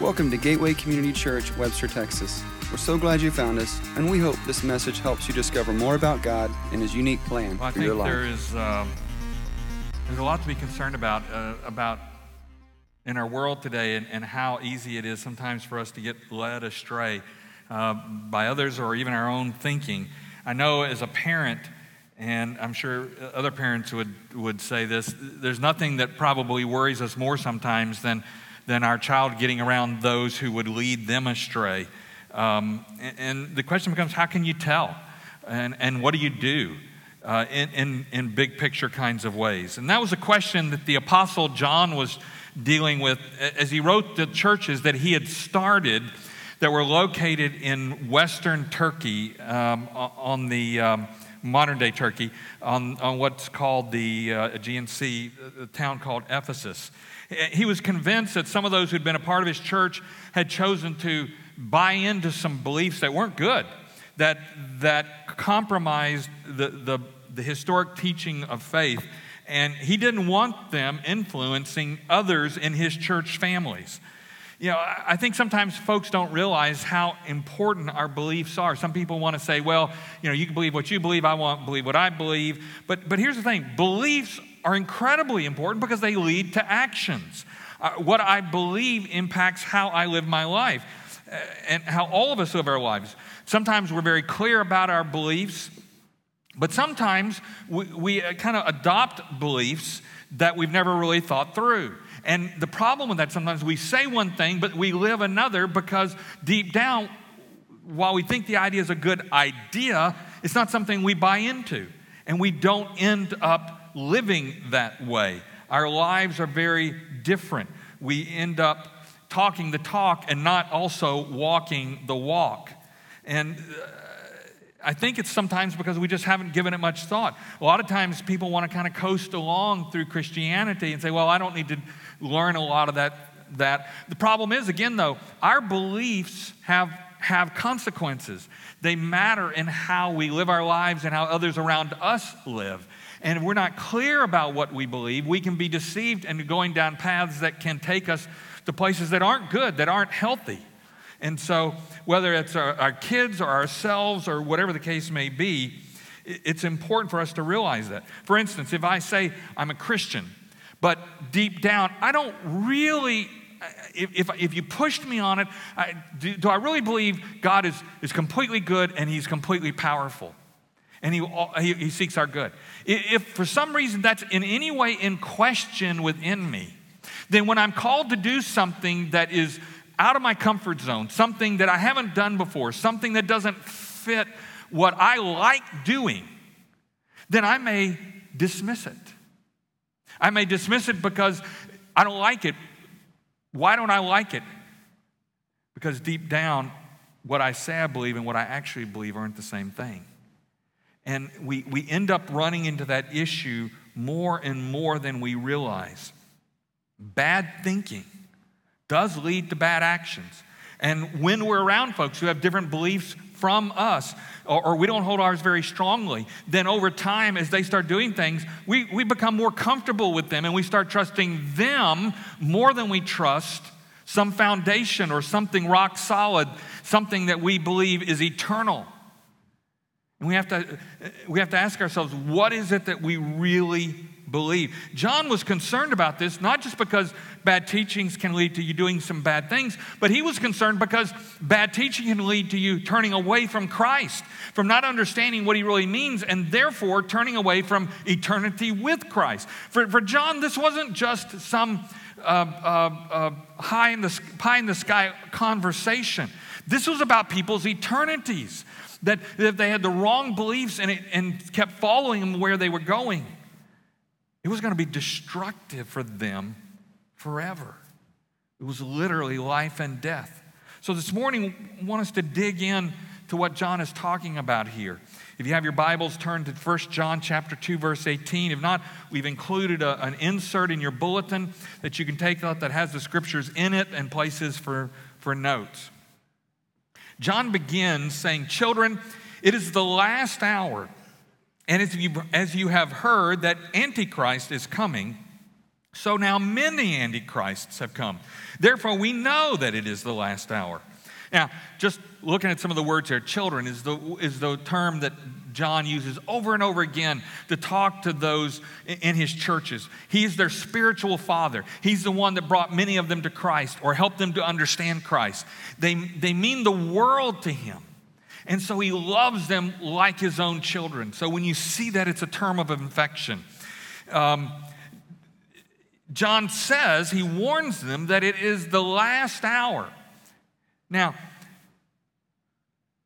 Welcome to Gateway Community Church, Webster, Texas. We're so glad you found us, and we hope this message helps you discover more about God and His unique plan Well, I for your life. there is um, there's a lot to be concerned about uh, about in our world today, and, and how easy it is sometimes for us to get led astray uh, by others or even our own thinking. I know as a parent, and I'm sure other parents would would say this. There's nothing that probably worries us more sometimes than than our child getting around those who would lead them astray. Um, and, and the question becomes, how can you tell? And, and what do you do? uh, in, in, in big picture kinds of ways. And that was a question that the Apostle John was dealing with as he wrote the churches that he had started that were located in western Turkey um, on the um, modern day Turkey, on, on what's called the uh, Aegean Sea, a town called Ephesus. He was convinced that some of those who'd been a part of his church had chosen to buy into some beliefs that weren't good, that, that compromised the, the, the historic teaching of faith. And he didn't want them influencing others in his church families. You know, I think sometimes folks don't realize how important our beliefs are. Some people want to say, well, you know, you can believe what you believe, I won't believe what I believe. But, but here's the thing beliefs are incredibly important because they lead to actions. Uh, what I believe impacts how I live my life uh, and how all of us live our lives. Sometimes we're very clear about our beliefs, but sometimes we, we kind of adopt beliefs that we've never really thought through. And the problem with that, sometimes we say one thing, but we live another because deep down, while we think the idea is a good idea, it's not something we buy into. And we don't end up living that way. Our lives are very different. We end up talking the talk and not also walking the walk. And uh, I think it's sometimes because we just haven't given it much thought. A lot of times people want to kind of coast along through Christianity and say, well, I don't need to learn a lot of that. that. The problem is, again, though, our beliefs have, have consequences. They matter in how we live our lives and how others around us live. And we're not clear about what we believe, we can be deceived and going down paths that can take us to places that aren't good, that aren't healthy. And so, whether it's our, our, kids or ourselves or whatever the case may be, it's important for us to realize that. For instance, if I say I'm a Christian, but deep down, I don't really, if, if, if you pushed me on it, I, do, do I really believe God is, is completely good and He's completely powerful? And he, he, he seeks our good. If for some reason that's in any way in question within me, then when I'm called to do something that is out of my comfort zone, something that I haven't done before, something that doesn't fit what I like doing, then I may dismiss it. I may dismiss it because I don't like it. Why don't I like it? Because deep down, what I say I believe and what I actually believe aren't the same thing. And we, we end up running into that issue more and more than we realize. Bad thinking does lead to bad actions. And when we're around folks who have different beliefs from us, or, or, we don't hold ours very strongly, then over time, as they start doing things, we, we become more comfortable with them and we start trusting them more than we trust some foundation or something rock solid, something that we believe is eternal. We have to, we have to ask ourselves, what is it that we really believe? John was concerned about this, not just because bad teachings can lead to you doing some bad things, but he was concerned because bad teaching can lead to you turning away from Christ, from not understanding what he really means, and therefore turning away from eternity with Christ. For, for John, this wasn't just some uh, uh, uh, high, in the, pie in the sky conversation. This was about people's eternities that if they had the wrong beliefs and, it, and kept following them where they were going, it was going to be destructive for them forever. It was literally life and death. So this morning, I want us to dig in to what John is talking about here. If you have your Bibles, turn to 1 John chapter 2, verse 18. If not, we've included a, an insert in your bulletin that you can take out that has the scriptures in it and places for, for notes. John begins saying, Children, it is the last hour. And as you, as you have heard that Antichrist is coming, So now many antichrists have come. Therefore, we know that it is the last hour. Now, just looking at some of the words here, children is the, is the term that John uses over and over again to talk to those in his churches. He's their spiritual father. He's the one that brought many of them to Christ or helped them to understand Christ. They, they mean the world to him. And so he loves them like his own children. So when you see that, it's a term of infection. Um, John says, he warns them that it is the last hour. Now,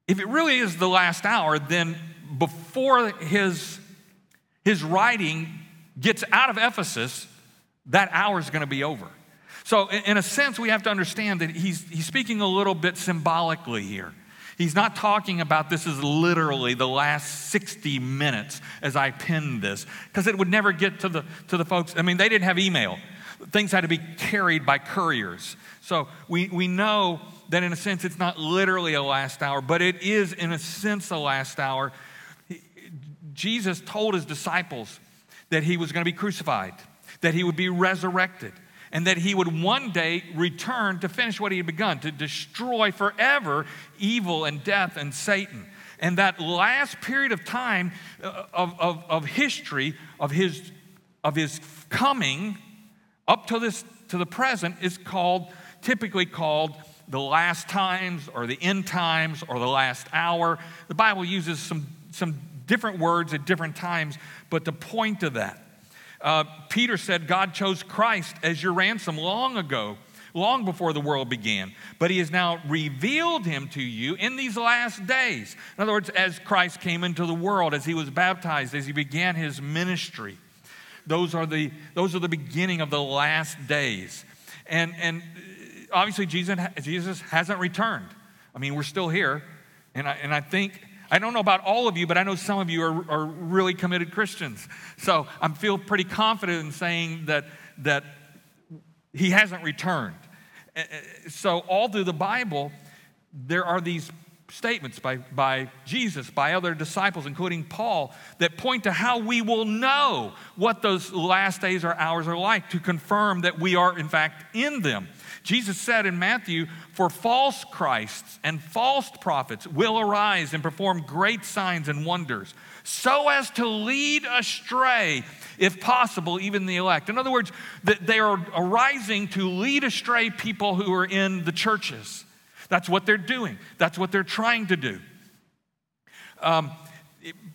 if it really is the last hour, then before his, his writing gets out of Ephesus, that hour is going to be over. So, in a sense, we have to understand that he's, he's speaking a little bit symbolically here. He's not talking about this as literally the last 60 minutes as I penned this, because it would never get to the, to the folks. I mean, they didn't have email, things had to be carried by couriers. So we, we know that in a sense it's not literally a last hour, but it is in a sense a last hour. Jesus told his disciples that he was going to be crucified, that he would be resurrected and that he would one day return to finish what he had begun, to destroy forever evil and death and Satan. And that last period of time uh, of, of, of history of his, of his coming up to this to the present is called typically called the last times or the end times or the last hour. The Bible uses some, some different words at different times, but the point of that uh, Peter said, God chose Christ as your ransom long ago, long before the world began. But he has now revealed him to you in these last days. In other words, as Christ came into the world, as he was baptized, as he began his ministry. Those are the, those are the beginning of the last days. And, and obviously, Jesus, Jesus hasn't returned. I mean, we're still here. And I, and I think I don't know about all of you, but I know some of you are, are really committed Christians. So I feel pretty confident in saying that, that he hasn't returned. Eh, eh, so, all through the Bible, there are these statements by, by Jesus, by other disciples, including Paul, that point to how we will know what those last days or hours are like to confirm that we are, in fact, in them. Jesus said in Matthew, For false Christs and false prophets will arise and perform great signs and wonders, so as to lead astray, if possible, even the elect. In other words, that they are arising to lead astray people who are in the churches. That's what they're doing, that's what they're trying to do. Um,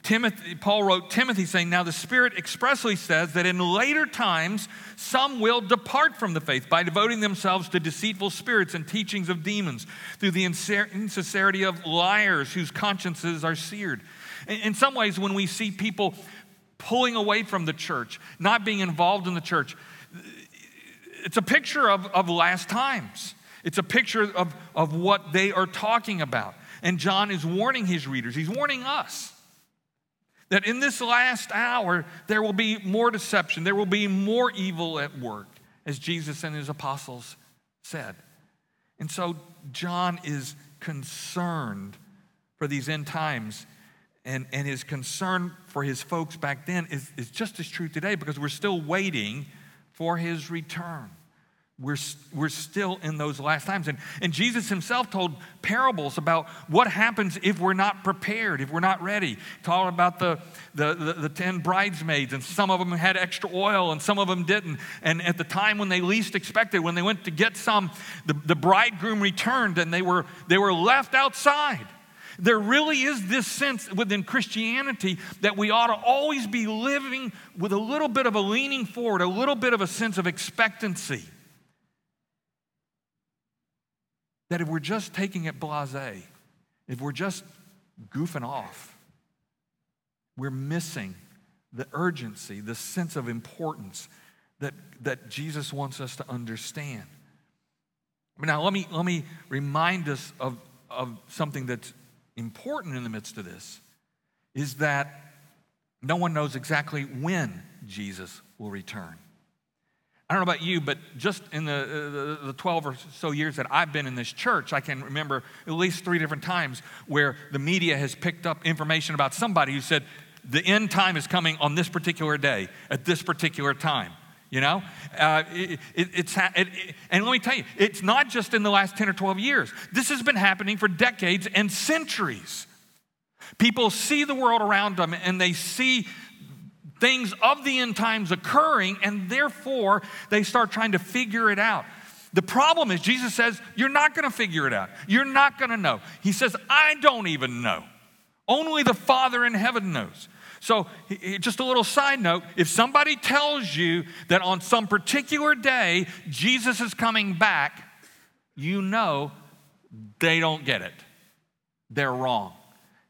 Timothy, Paul wrote Timothy saying, Now the Spirit expressly says that in later times some will depart from the faith by devoting themselves to deceitful spirits and teachings of demons, through the insincerity of liars whose consciences are seared. In some ways, when we see people pulling away from the church, not being involved in the church, it's a picture of, of last times. It's a picture of, of what they are talking about. And John is warning his readers, he's warning us that in this last hour, there will be more deception, there will be more evil at work, as Jesus and his apostles said. And so John is concerned for these end times. And, and his concern for his folks back then is, is just as true today because we're still waiting for his return. We're, we're still in those last times. And, and Jesus himself told parables about what happens if we're not prepared, if we're not ready. Talked about the, the, the, the 10 bridesmaids, and some of them had extra oil and some of them didn't. And at the time when they least expected, when they went to get some, the, the bridegroom returned and they were, they were left outside. There really is this sense within Christianity that we ought to always be living with a little bit of a leaning forward, a little bit of a sense of expectancy. That if we're just taking it blase, if we're just goofing off, we're missing the urgency, the sense of importance that, that Jesus wants us to understand. Now, let me, let me remind us of, of something that's important in the midst of this is that no one knows exactly when Jesus will return. I don't know about you, but just in the, the, the, 12 or so years that I've been in this church, I can remember at least three different times where the media has picked up information about somebody who said, the end time is coming on this particular day, at this particular time. You know, uh, it, it, it's it, and let me tell you, it's not just in the last 10 or 12 years. This has been happening for decades and centuries. People see the world around them and they see things of the end times occurring, and therefore they start trying to figure it out. The problem is, Jesus says, You're not going to figure it out. You're not going to know. He says, I don't even know. Only the Father in heaven knows. So, just a little side note if somebody tells you that on some particular day Jesus is coming back, you know they don't get it. They're wrong.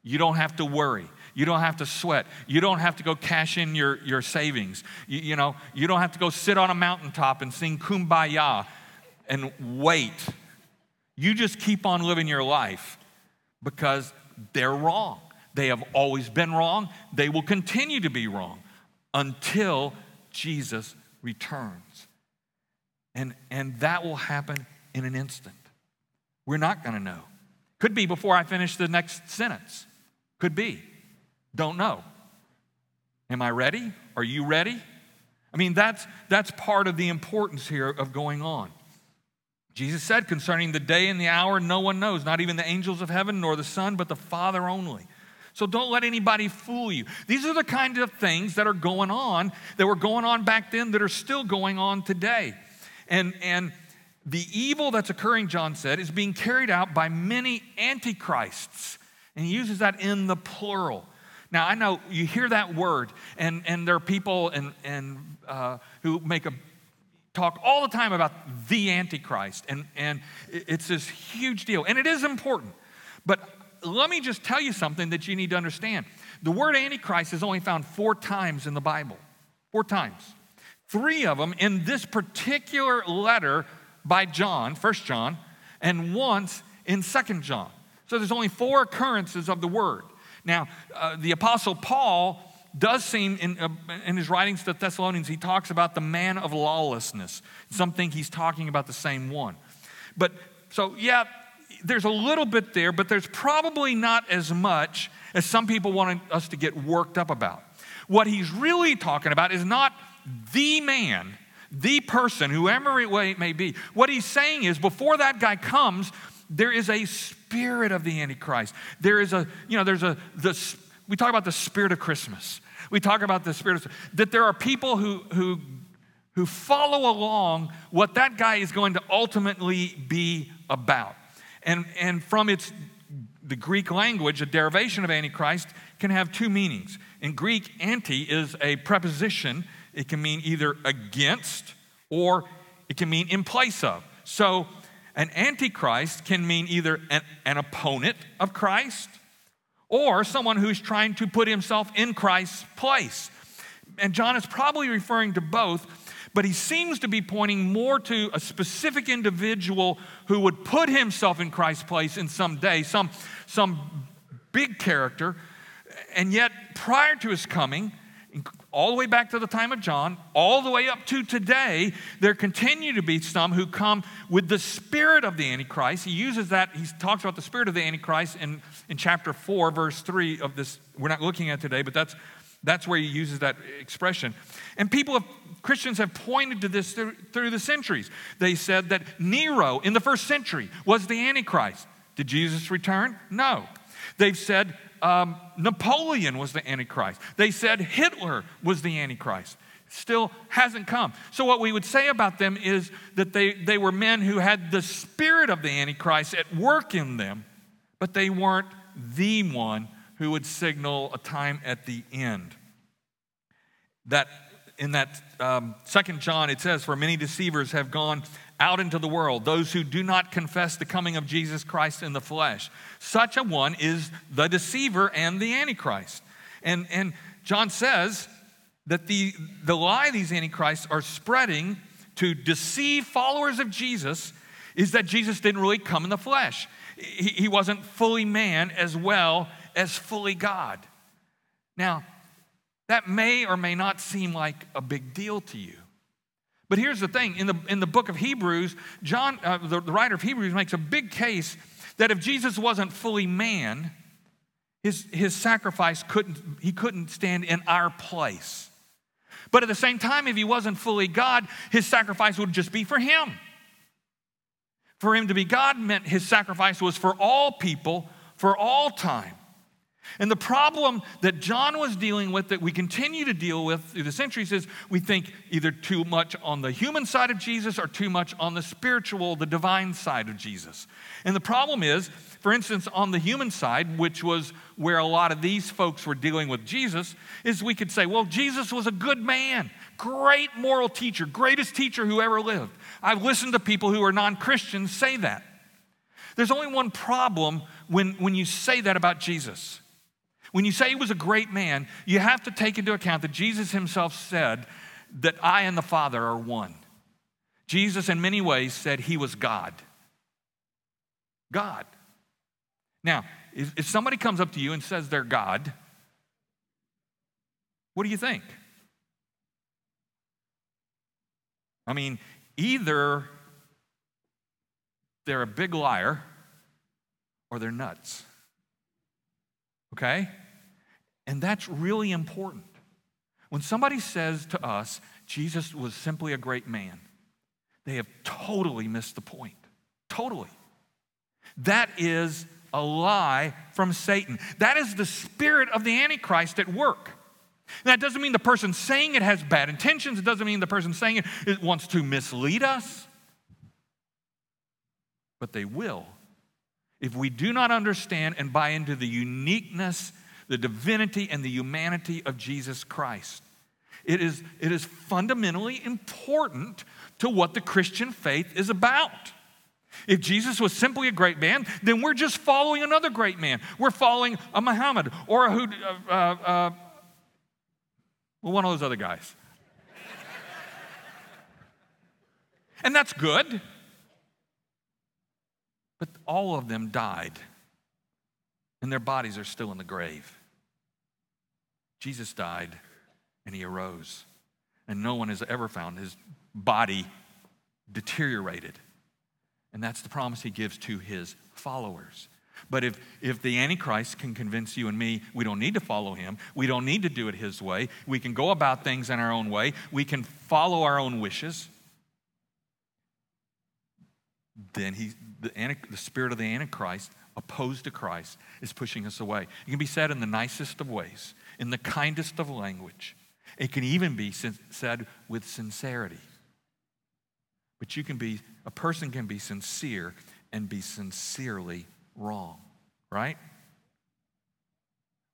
You don't have to worry. You don't have to sweat. You don't have to go cash in your, your savings. You, you know, you don't have to go sit on a mountaintop and sing kumbaya and wait. You just keep on living your life because they're wrong. They have always been wrong. They will continue to be wrong until Jesus returns. And, and that will happen in an instant. We're not going to know. Could be before I finish the next sentence. Could be. Don't know. Am I ready? Are you ready? I mean, that's, that's part of the importance here of going on. Jesus said concerning the day and the hour, no one knows, not even the angels of heaven, nor the Son, but the Father only. So don't let anybody fool you. These are the kind of things that are going on, that were going on back then, that are still going on today. And, and the evil that's occurring, John said, is being carried out by many antichrists. And he uses that in the plural. Now, I know you hear that word, and, and there are people and, and, uh, who make a talk all the time about the Antichrist, and, and it's this huge deal. And it is important. But let me just tell you something that you need to understand. The word Antichrist is only found four times in the Bible. Four times. Three of them in this particular letter by John, First John, and once in Second John. So there's only four occurrences of the word. Now, uh, the Apostle Paul does seem in, uh, in his writings to Thessalonians, he talks about the man of lawlessness. Some think he's talking about the same one. But so, yeah, there's a little bit there, but there's probably not as much as some people want us to get worked up about. What he's really talking about is not the man, the person, whoever it may be. What he's saying is before that guy comes, there is a spirit of the Antichrist. There is a, you know, there's a, the, we talk about the spirit of Christmas. We talk about the spirit of, that there are people who, who, who follow along what that guy is going to ultimately be about. And, and from its the Greek language, a derivation of Antichrist can have two meanings. In Greek, anti is a preposition. It can mean either against or it can mean in place of. So, an antichrist can mean either an, an opponent of Christ or someone who's trying to put himself in Christ's place. And John is probably referring to both but he seems to be pointing more to a specific individual who would put himself in Christ's place in some day, some, some big character. And yet, prior to his coming, all the way back to the time of John, all the way up to today, there continue to be some who come with the spirit of the Antichrist. He uses that, he talks about the spirit of the Antichrist in, in chapter 4, verse 3 of this, we're not looking at today, but that's, that's where he uses that expression. And people have Christians have pointed to this through, through the centuries. They said that Nero in the first century was the Antichrist. Did Jesus return? No. They've said um, Napoleon was the Antichrist. They said Hitler was the Antichrist. Still hasn't come. So, what we would say about them is that they, they were men who had the spirit of the Antichrist at work in them, but they weren't the one who would signal a time at the end. That in that um, second John, it says, For many deceivers have gone out into the world, those who do not confess the coming of Jesus Christ in the flesh. Such a one is the deceiver and the antichrist. And, and John says that the, the lie these antichrists are spreading to deceive followers of Jesus is that Jesus didn't really come in the flesh. He, he wasn't fully man as well as fully God. Now, that may or may not seem like a big deal to you. But here's the thing in the, in the book of Hebrews, John, uh, the, the writer of Hebrews, makes a big case that if Jesus wasn't fully man, his, his sacrifice couldn't, he couldn't stand in our place. But at the same time, if he wasn't fully God, his sacrifice would just be for him. For him to be God meant his sacrifice was for all people, for all time. And the problem that John was dealing with, that we continue to deal with through the centuries, is we think either too much on the human side of Jesus or too much on the spiritual, the divine side of Jesus. And the problem is, for instance, on the human side, which was where a lot of these folks were dealing with Jesus, is we could say, well, Jesus was a good man, great moral teacher, greatest teacher who ever lived. I've listened to people who are non Christians say that. There's only one problem when, when you say that about Jesus. When you say he was a great man, you have to take into account that Jesus himself said that I and the Father are one. Jesus, in many ways, said he was God. God. Now, if, if somebody comes up to you and says they're God, what do you think? I mean, either they're a big liar or they're nuts. Okay? And that's really important. When somebody says to us, Jesus was simply a great man, they have totally missed the point. Totally. That is a lie from Satan. That is the spirit of the Antichrist at work. that doesn't mean the person saying it has bad intentions. It doesn't mean the person saying it, it wants to mislead us. But they will if we do not understand and buy into the uniqueness the divinity and the humanity of Jesus Christ. It is, it is fundamentally important to what the Christian faith is about. If Jesus was simply a great man, then we're just following another great man. We're following a Muhammad or a uh, uh, uh, well, one of those other guys. and that's good. But all of them died and their bodies are still in the grave. Jesus died and he arose, and no one has ever found his body deteriorated. And that's the promise he gives to his followers. But if, if the Antichrist can convince you and me we don't need to follow him, we don't need to do it his way, we can go about things in our own way, we can follow our own wishes, then he, the, the spirit of the Antichrist opposed to Christ is pushing us away. It can be said in the nicest of ways, in the kindest of language. It can even be said with sincerity. But you can be, a person can be sincere and be sincerely wrong, right?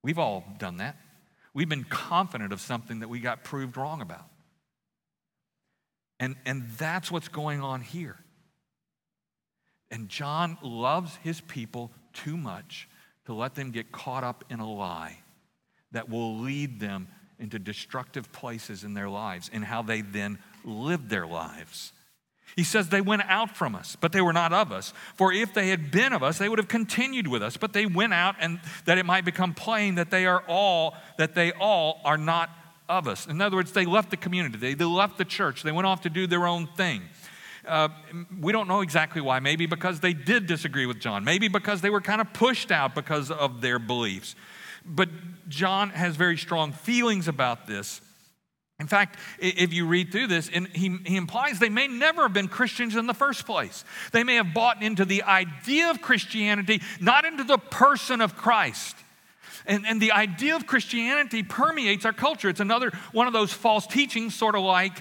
We've all done that. We've been confident of something that we got proved wrong about. And, and that's what's going on here. And John loves his people too much to let them get caught up in a lie that will lead them into destructive places in their lives and how they then live their lives. He says they went out from us, but they were not of us. For if they had been of us, they would have continued with us. But they went out, and that it might become plain that they are all that they all are not of us. In other words, they left the community, they, they left the church, they went off to do their own thing. Uh, we don't know exactly why. Maybe because they did disagree with John. Maybe because they were kind of pushed out because of their beliefs. But John has very strong feelings about this. In fact, if you read through this, and he, he implies they may never have been Christians in the first place. They may have bought into the idea of Christianity, not into the person of Christ. And, and the idea of Christianity permeates our culture. It's another one of those false teachings, sort of like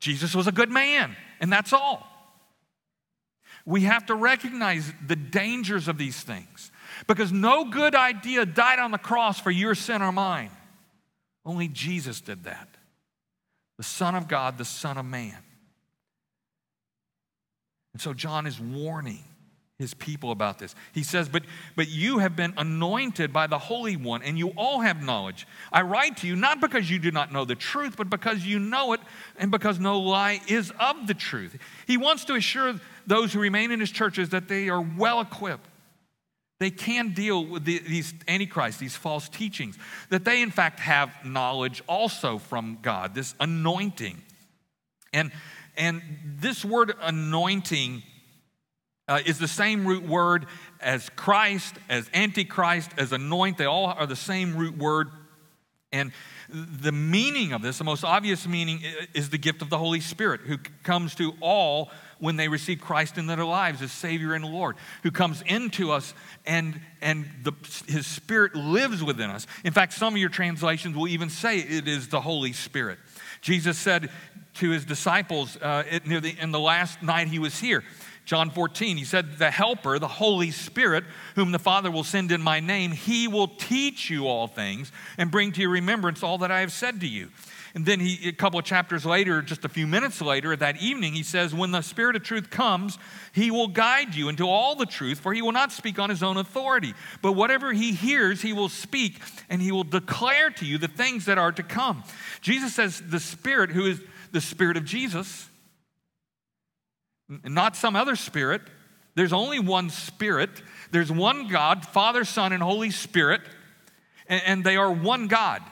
Jesus was a good man. And that's all. We have to recognize the dangers of these things because no good idea died on the cross for your sin or mine. Only Jesus did that. The Son of God, the Son of Man. And so John is warning his people about this. He says, but, but you have been anointed by the Holy One, and you all have knowledge. I write to you not because you do not know the truth, but because you know it, and because no lie is of the truth. He wants to assure those who remain in his churches that they are well equipped. They can deal with the, these antichrists, these false teachings, that they, in fact, have knowledge also from God, this anointing. And, and this word anointing uh, is the same root word as Christ, as Antichrist, as anoint. They all are the same root word. And the meaning of this, the most obvious meaning, is the gift of the Holy Spirit, who comes to all when they receive Christ in their lives as Savior and Lord, who comes into us and, and the, His Spirit lives within us. In fact, some of your translations will even say it is the Holy Spirit. Jesus said to His disciples uh, near the, in the last night He was here, John 14, he said, The Helper, the Holy Spirit, whom the Father will send in my name, he will teach you all things and bring to your remembrance all that I have said to you. And then he, a couple of chapters later, just a few minutes later, that evening, he says, When the Spirit of truth comes, he will guide you into all the truth, for he will not speak on his own authority. But whatever he hears, he will speak, and he will declare to you the things that are to come. Jesus says, The Spirit, who is the Spirit of Jesus, not some other Spirit, there's only one Spirit. There's one God, Father, Son, and Holy Spirit, and they are one God.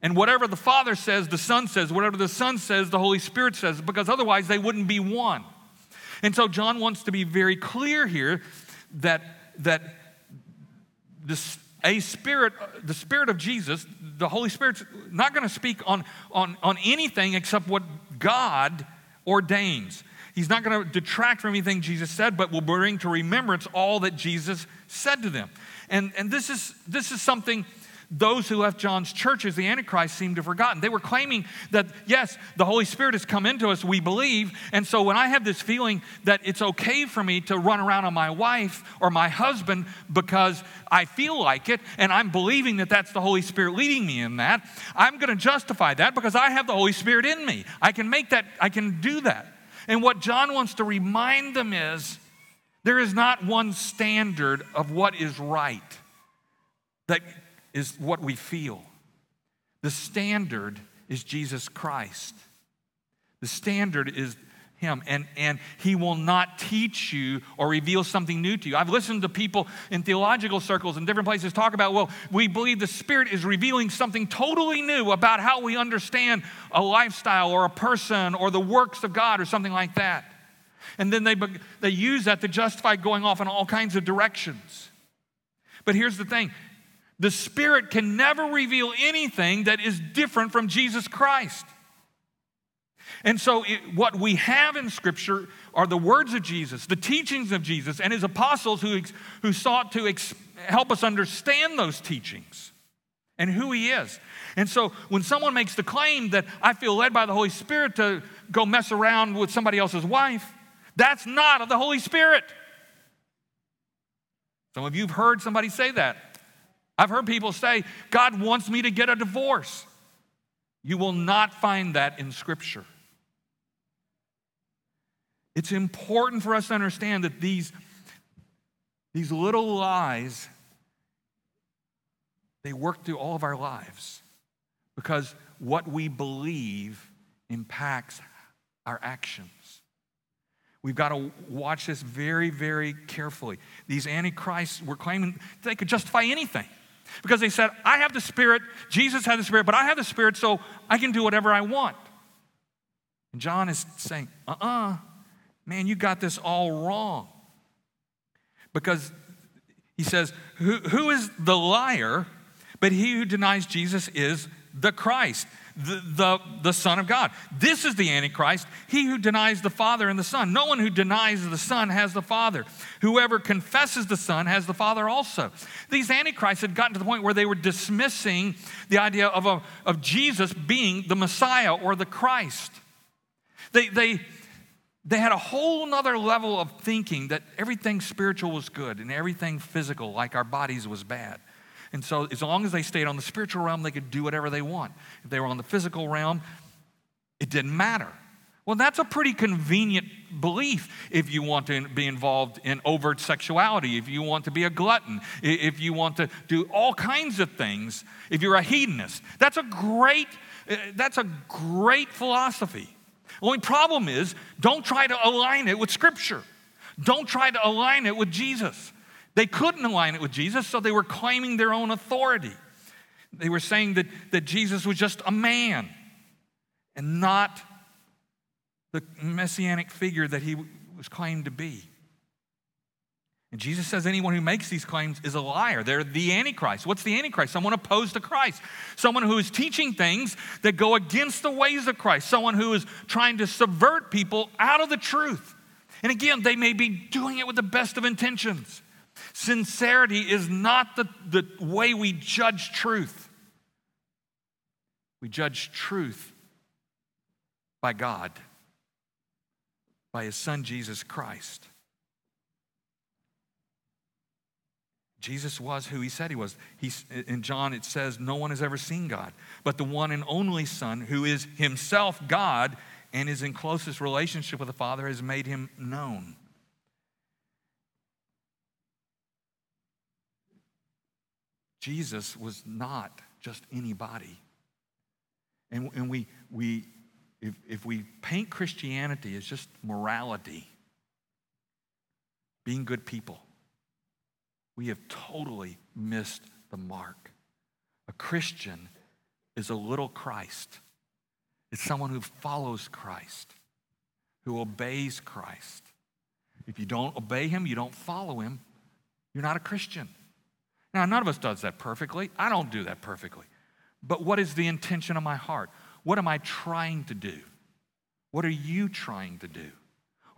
And whatever the Father says, the Son says. Whatever the Son says, the Holy Spirit says, because otherwise they wouldn't be one. And so John wants to be very clear here that, that this, a spirit, the Spirit of Jesus, the Holy Spirit's not going to speak on, on, on anything except what God ordains. He's not going to detract from anything Jesus said, but will bring to remembrance all that Jesus said to them. And, and this, is, this is something those who left John's churches, the Antichrist, seem to have forgotten. They were claiming that, yes, the Holy Spirit has come into us, we believe. And so when I have this feeling that it's okay for me to run around on my wife or my husband because I feel like it, and I'm believing that that's the Holy Spirit leading me in that, I'm going to justify that because I have the Holy Spirit in me. I can make that, I can do that. And what John wants to remind them is there is not one standard of what is right. That is what we feel. The standard is Jesus Christ. The standard is him and, and he will not teach you or reveal something new to you. I've listened to people in theological circles and different places talk about well we believe the spirit is revealing something totally new about how we understand a lifestyle or a person or the works of god or something like that. And then they, they use that to justify going off in all kinds of directions. But here's the thing. The Spirit can never reveal anything that is different from Jesus Christ. And so, it, what we have in Scripture are the words of Jesus, the teachings of Jesus, and his apostles who, who sought to ex- help us understand those teachings and who he is. And so, when someone makes the claim that I feel led by the Holy Spirit to go mess around with somebody else's wife, that's not of the Holy Spirit. Some of you have heard somebody say that. I've heard people say, God wants me to get a divorce. You will not find that in Scripture. It's important for us to understand that these, these little lies, they work through all of our lives because what we believe impacts our actions. We've got to watch this very, very carefully. These antichrists were claiming they could justify anything. Because they said, I have the Spirit, Jesus had the Spirit, but I have the Spirit, so I can do whatever I want. And John is saying, uh uh-uh, uh man, you got this all wrong. Because he says, who, who is the liar? But he who denies Jesus is the Christ the, the, the Son of God. This is the Antichrist, he who denies the Father and the Son. No one who denies the Son has the Father. Whoever confesses the Son has the Father also. These Antichrists had gotten to the point where they were dismissing the idea of, a, of Jesus being the Messiah or the Christ. They, they, they had a whole nother level of thinking that everything spiritual was good and everything physical, like our bodies, was bad. And so, as long as they stayed on the spiritual realm, they could do whatever they want. If they were on the physical realm, it didn't matter. Well, that's a pretty convenient belief if you want to be involved in overt sexuality, if you want to be a glutton, if you want to do all kinds of things, if you're a hedonist. That's a great, uh, that's a great philosophy. Only problem is don't try to align it with Scripture. Don't try to align it with Jesus. They couldn't align it with Jesus, so they were claiming their own authority. They were saying that, that Jesus was just a man and not the messianic figure that he was claimed to be. And Jesus says anyone who makes these claims is a liar. They're the Antichrist. What's the Antichrist? Someone opposed to Christ. Someone who is teaching things that go against the ways of Christ. Someone who is trying to subvert people out of the truth. And again, they may be doing it with the best of intentions. Sincerity is not the, the way we judge truth. We judge truth by God, by His Son, Jesus Christ. Jesus was who he said he was. He's, in John, it says, No one has ever seen God, but the one and only Son, who is himself God and is in closest relationship with the Father, has made him known. Jesus was not just anybody. And, and we, we, if, if we paint Christianity as just morality, being good people, we have totally missed the mark. A Christian is a little Christ. It's someone who follows Christ, who obeys Christ. If you don't obey him, you don't follow him, you're not a Christian. Now, none of us does that perfectly. I don't do that perfectly. But what is the intention of my heart? What am I trying to do? What are you trying to do?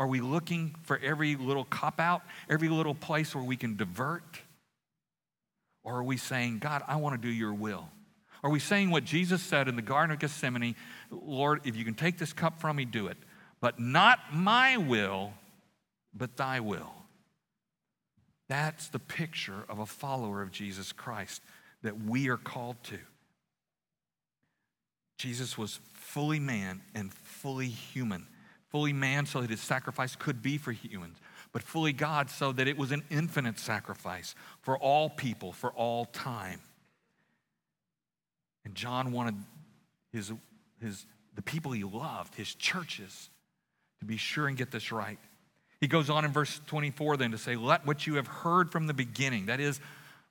Are we looking for every little cop out, every little place where we can divert? Or are we saying, God, I want to do your will? Are we saying what Jesus said in the Garden of Gethsemane, Lord, if you can take this cup from me, do it. But not my will, but thy will. That's the picture of a follower of Jesus Christ that we are called to. Jesus was fully man and fully human fully man so that his sacrifice could be for humans, but fully God so that it was an infinite sacrifice for all people, for all time. And John wanted his, his, the people he loved, his churches, to be sure and get this right. He goes on in verse 24 then to say, Let what you have heard from the beginning, that is,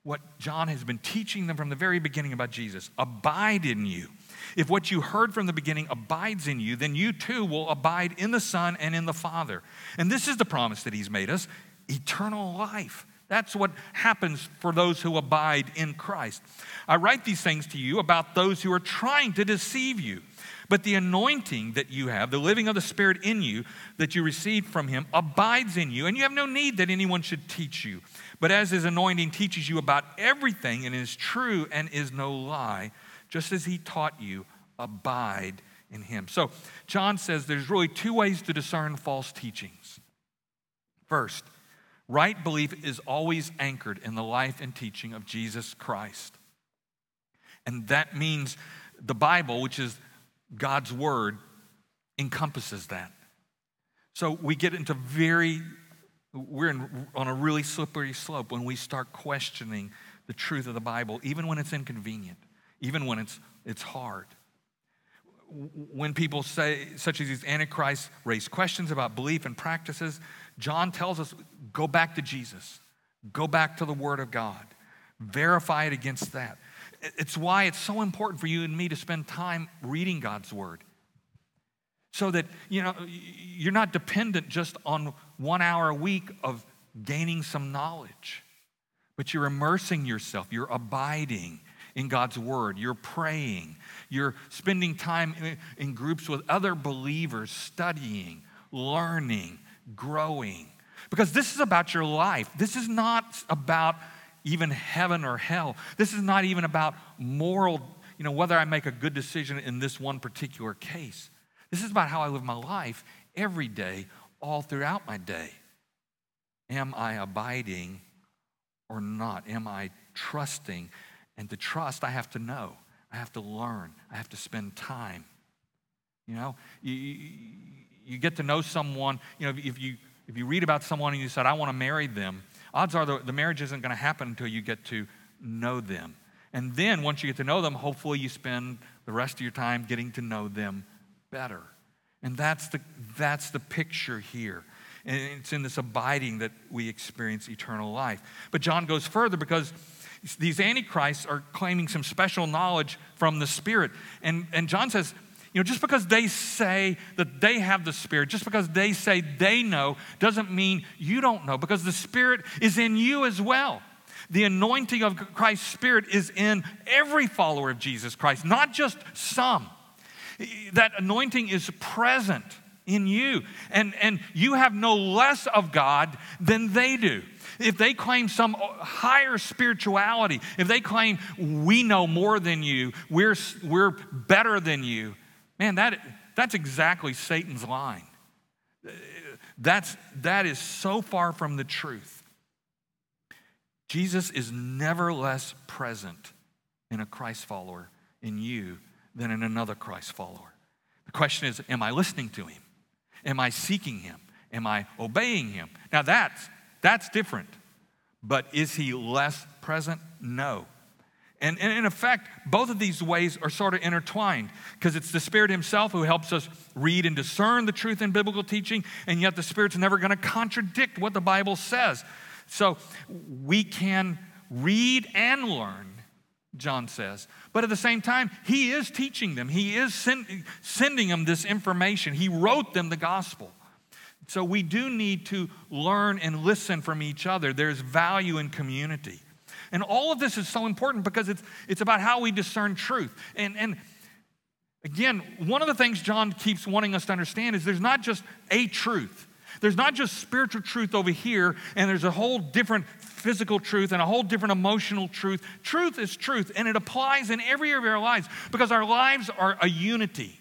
what John has been teaching them from the very beginning about Jesus, abide in you. If what you heard from the beginning abides in you, then you too will abide in the Son and in the Father. And this is the promise that He's made us eternal life. That's what happens for those who abide in Christ. I write these things to you about those who are trying to deceive you. But the anointing that you have, the living of the Spirit in you that you received from Him, abides in you, and you have no need that anyone should teach you. But as His anointing teaches you about everything and is true and is no lie, just as he taught you, abide in him. So, John says there's really two ways to discern false teachings. First, right belief is always anchored in the life and teaching of Jesus Christ. And that means the Bible, which is God's word, encompasses that. So we get into very, we're in, on a really slippery slope when we start questioning the truth of the Bible, even when it's inconvenient even when it's, it's hard. When people say, such as these antichrists, raise questions about belief and practices, John tells us go back to Jesus, go back to the Word of God, verify it against that. It's why it's so important for you and me to spend time reading God's Word. So that you know you're not dependent just on one hour a week of gaining some knowledge, but you're immersing yourself, you're abiding, in God's Word. You're praying. You're spending time in, in groups with other believers, studying, learning, growing. Because this is about your life. This is not about even heaven or hell. This is not even about moral, you know, whether I make a good decision in this one particular case. This is about how I live my life every day, all throughout my day. Am I abiding or not? Am I trusting? And to trust, I have to know. I have to learn. I have to spend time. You know, you, you get to know someone, you know, if you, if you read about someone and you said, I want to marry them, odds are the, the marriage isn't going to happen until you get to know them. And then once you get to know them, hopefully you spend the rest of your time getting to know them better. And that's the, that's the picture here. And it's in this abiding that we experience eternal life. But John goes further because these antichrists are claiming some special knowledge from the Spirit. And, and John says, You know, just because they say that they have the Spirit, just because they say they know, doesn't mean you don't know, because the Spirit is in you as well. The anointing of Christ's Spirit is in every follower of Jesus Christ, not just some. That anointing is present in you, and, and you have no less of God than they do. If they claim some higher spirituality, if they claim we know more than you, we're, we're better than you, Man, that, that's exactly Satan's line. That's, that is so far from the truth. Jesus is never less present in a Christ follower in you than in another Christ follower. The question is Am I listening to him? Am I seeking him? Am I obeying him? Now that's, that's different. But is he less present? No. And, and, in effect, both of these ways are sort of intertwined because it's the Spirit Himself who helps us read and discern the truth in biblical teaching, and yet the Spirit's never going to contradict what the Bible says. So we can read and learn, John says, but at the same time, He is teaching them, He is send, sending them this information, He wrote them the gospel. So we do need to learn and listen from each other. There's value in community. And all of this is so important because it's, it's about how we discern truth. And, and again, one of the things John keeps wanting us to understand is there's not just a truth. There's not just spiritual truth over here, and there's a whole different physical truth and a whole different emotional truth. Truth is truth, and it applies in every area of our lives because our lives are a unity.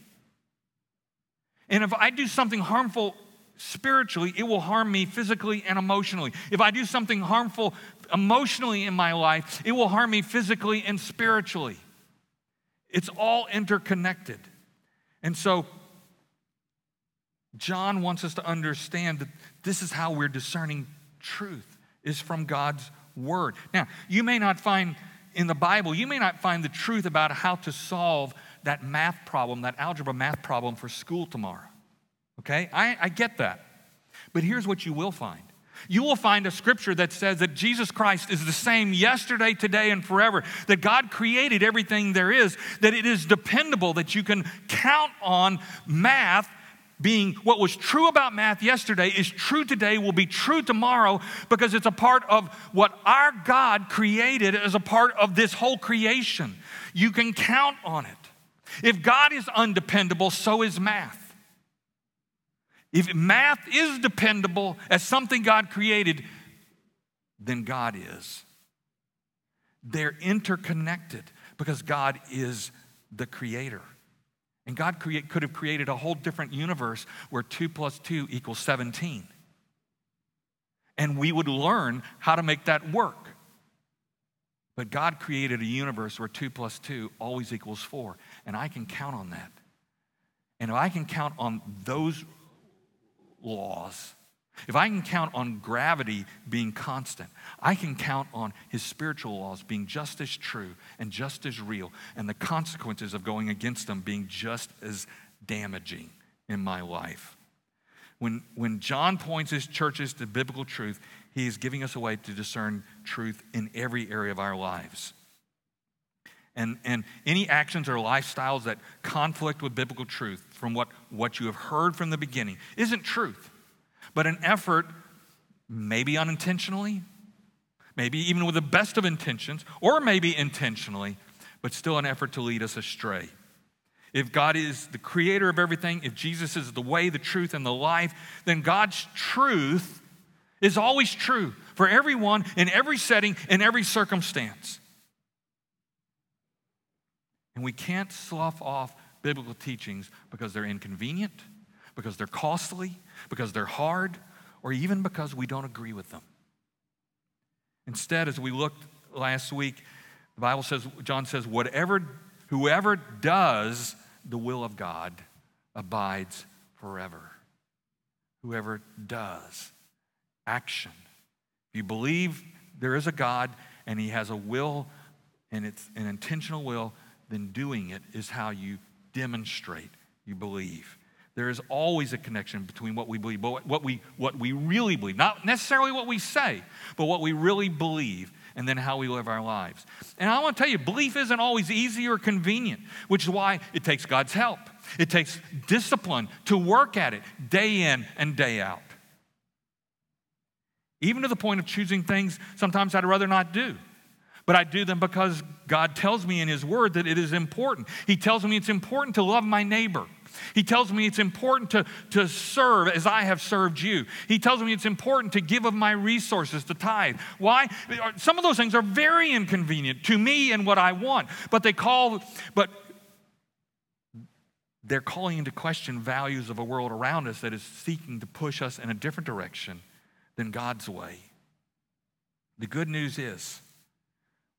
And if I do something harmful spiritually, it will harm me physically and emotionally. If I do something harmful emotionally in my life, it will harm me physically and spiritually. It's all interconnected. And so, John wants us to understand that this is how we're discerning truth is from God's word. Now, you may not find in the Bible, you may not find the truth about how to solve that math problem, that algebra math problem for school tomorrow. Okay? I, I get that. But here's what you will find you will find a scripture that says that Jesus Christ is the same yesterday, today, and forever, that God created everything there is, that it is dependable, that you can count on math being what was true about math yesterday is true today, will be true tomorrow, because it's a part of what our God created as a part of this whole creation. You can count on it. If God is undependable, so is math. If math is dependable as something God created, then God is. They're interconnected because God is the creator. And God create, could have created a whole different universe where 2 plus 2 equals 17. And we would learn how to make that work. But God created a universe where 2 plus 2 always equals 4. And I can count on that. And if I can count on those laws, if I can count on gravity being constant, I can count on his spiritual laws being just as true and just as real, and the consequences of going against them being just as damaging in my life. When, when John points his churches to biblical truth, he is giving us a way to discern truth in every area of our lives. And, and any actions or lifestyles that conflict with biblical truth from what, what you have heard from the beginning isn't truth, but an effort, maybe unintentionally, maybe even with the best of intentions, or maybe intentionally, but still an effort to lead us astray. If God is the creator of everything, if Jesus is the way, the truth, and the life, then God's truth is always true for everyone in every setting, in every circumstance. And we can't slough off biblical teachings because they're inconvenient, because they're costly, because they're hard, or even because we don't agree with them. Instead, as we looked last week, the Bible says, John says, whatever, whoever does the will of God abides forever. Whoever does. Action. If you believe there is a God and He has a will and it's an intentional will, then doing it is how you demonstrate you believe. There is always a connection between what we believe, but what we, what we really believe, not necessarily what we say, but what we really believe, and then how we live our lives. And I want to tell you, belief isn't always easy or convenient, which is why it takes God's help. It takes discipline to work at it day in and day out. Even to the point of choosing things sometimes I'd rather not do. But I do them because God tells me in His Word that it is important. He tells me it's important to love my neighbor. He tells me it's important to, to serve as I have served you. He tells me it's important to give of my resources, to tithe. Why? Some of those things are very inconvenient to me and what I want, but they call, but they're calling into question values of a world around us that is seeking to push us in a different direction than God's way. The good news is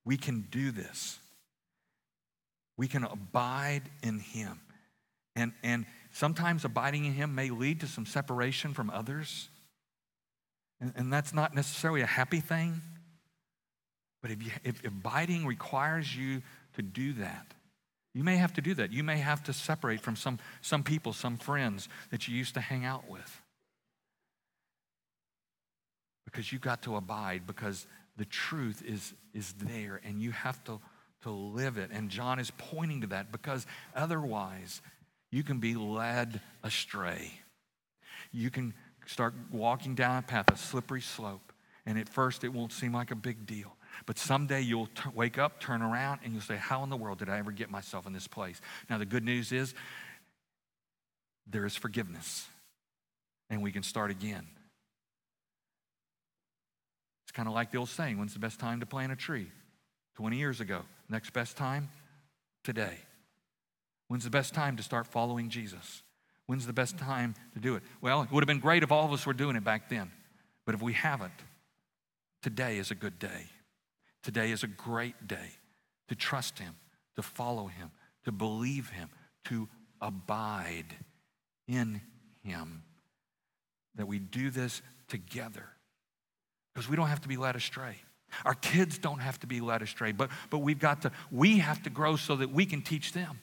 we can do this. We can abide in Him. And, and sometimes abiding in Him may lead to some separation from others. And, and that's not necessarily a happy thing. But if, you, if abiding requires you to do that, you may have to do that. You may have to separate from some, some people, some friends that you used to hang out with because you've got to abide because the truth is, is there and you have to, to live it. And John is pointing to that because otherwise you can be led astray. You can start walking down a path, a slippery slope, and at first it won't seem like a big deal. But someday you'll t- wake up, turn around, and you'll say, How in the world did I ever get myself in this place? Now, the good news is there is forgiveness, and we can start again. It's kind of like the old saying when's the best time to plant a tree? 20 years ago. Next best time? Today. When's the best time to start following Jesus? When's the best time to do it? Well, it would have been great if all of us were doing it back then. But if we haven't, today is a good day. Today is a great day to trust Him, to follow Him, to believe Him, to abide in Him. That we do this together because we don't have to be led astray. Our kids don't have to be led astray, but, but we've got to, we have to grow so that we can teach them.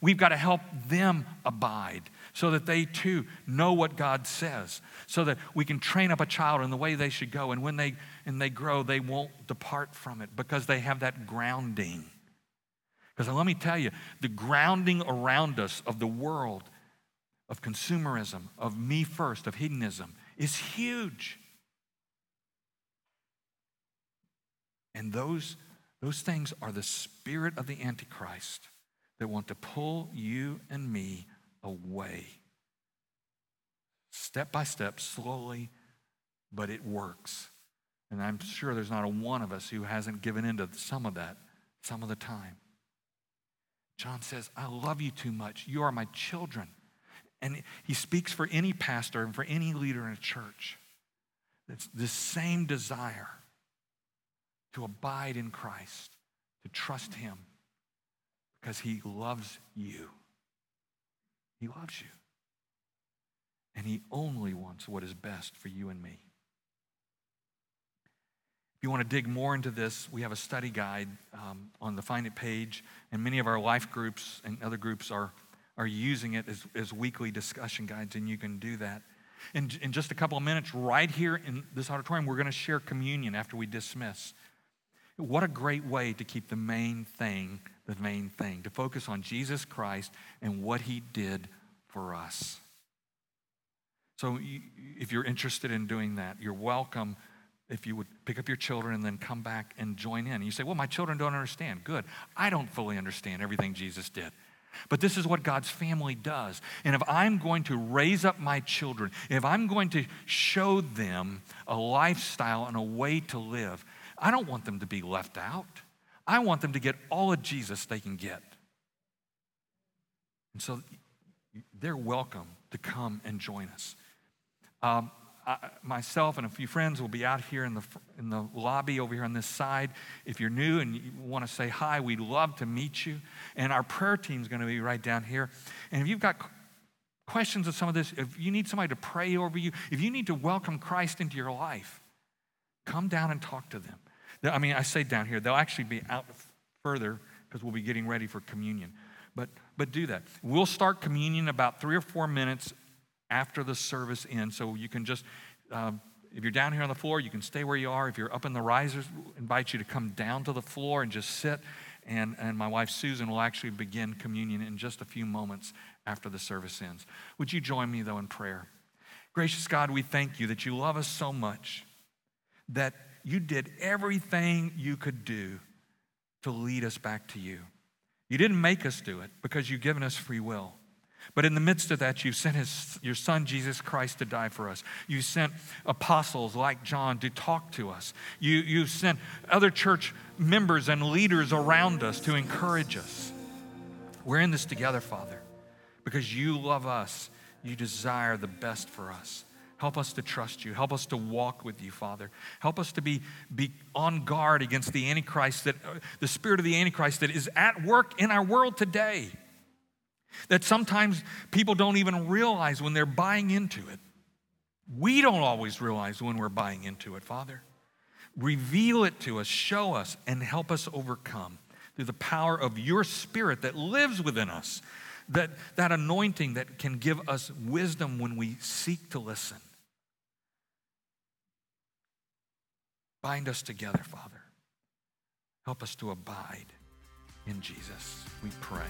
We've got to help them abide so that they too know what God says, so that we can train up a child in the way they should go. And when they, and they grow, they won't depart from it because they have that grounding. Because let me tell you, the grounding around us of the world, of consumerism, of me first, of hedonism, is huge. And those, those things are the spirit of the Antichrist that want to pull you and me away. Step by step, slowly, but it works. And I'm sure there's not a one of us who hasn't given into some of that some of the time. John says, I love you too much. You are my children. And he speaks for any pastor and for any leader in a church. It's the same desire to abide in Christ, to trust Him, because He loves you. He loves you. And He only wants what is best for you and me. If you want to dig more into this, we have a study guide um, on the Find It page, and many of our life groups and other groups are, are using it as, as weekly discussion guides, and you can do that. In, in just a couple of minutes, right here in this auditorium, we're going to share communion after we dismiss. What a great way to keep the main thing the main thing, to focus on Jesus Christ and what he did for us. So, if you're interested in doing that, you're welcome if you would pick up your children and then come back and join in. You say, Well, my children don't understand. Good. I don't fully understand everything Jesus did. But this is what God's family does. And if I'm going to raise up my children, if I'm going to show them a lifestyle and a way to live, I don't want them to be left out. I want them to get all of Jesus they can get. And so they're welcome to come and join us. Um, I, myself and a few friends will be out here in the, in the lobby over here on this side. If you're new and you want to say hi, we'd love to meet you. And our prayer team is going to be right down here. And if you've got questions of some of this, if you need somebody to pray over you, if you need to welcome Christ into your life, come down and talk to them. I mean, I say down here, they'll actually be out further because we'll be getting ready for communion. But, but do that. We'll start communion about three or four minutes after the service ends. So you can just, um, if you're down here on the floor, you can stay where you are. If you're up in the risers, invite you to come down to the floor and just sit and, and my wife Susan will actually begin communion in just a few moments after the service ends. Would you join me, though, in prayer? Gracious God, we thank you that you love us so much that you did everything you could do to lead us back to you. You didn't make us do it because you've given us free will. But in the midst of that, you sent his, your son, Jesus Christ, to die for us. You sent apostles like John to talk to us. You, you sent other church members and leaders around us to encourage us. We're in this together, Father, because you love us. You desire the best for us. Help us to trust you. Help us to walk with you, Father. Help us to be, be on guard against the Antichrist, that, uh, the spirit of the Antichrist that is at work in our world today. That sometimes people don't even realize when they're buying into it. We don't always realize when we're buying into it, Father. Reveal it to us, show us, and help us overcome through the power of your Spirit that lives within us, that, that anointing that can give us wisdom when we seek to listen. Bind us together, Father. Help us to abide in Jesus. We pray.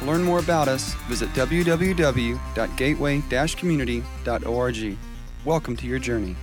To learn more about us, visit www.gateway-community.org. Welcome to your journey.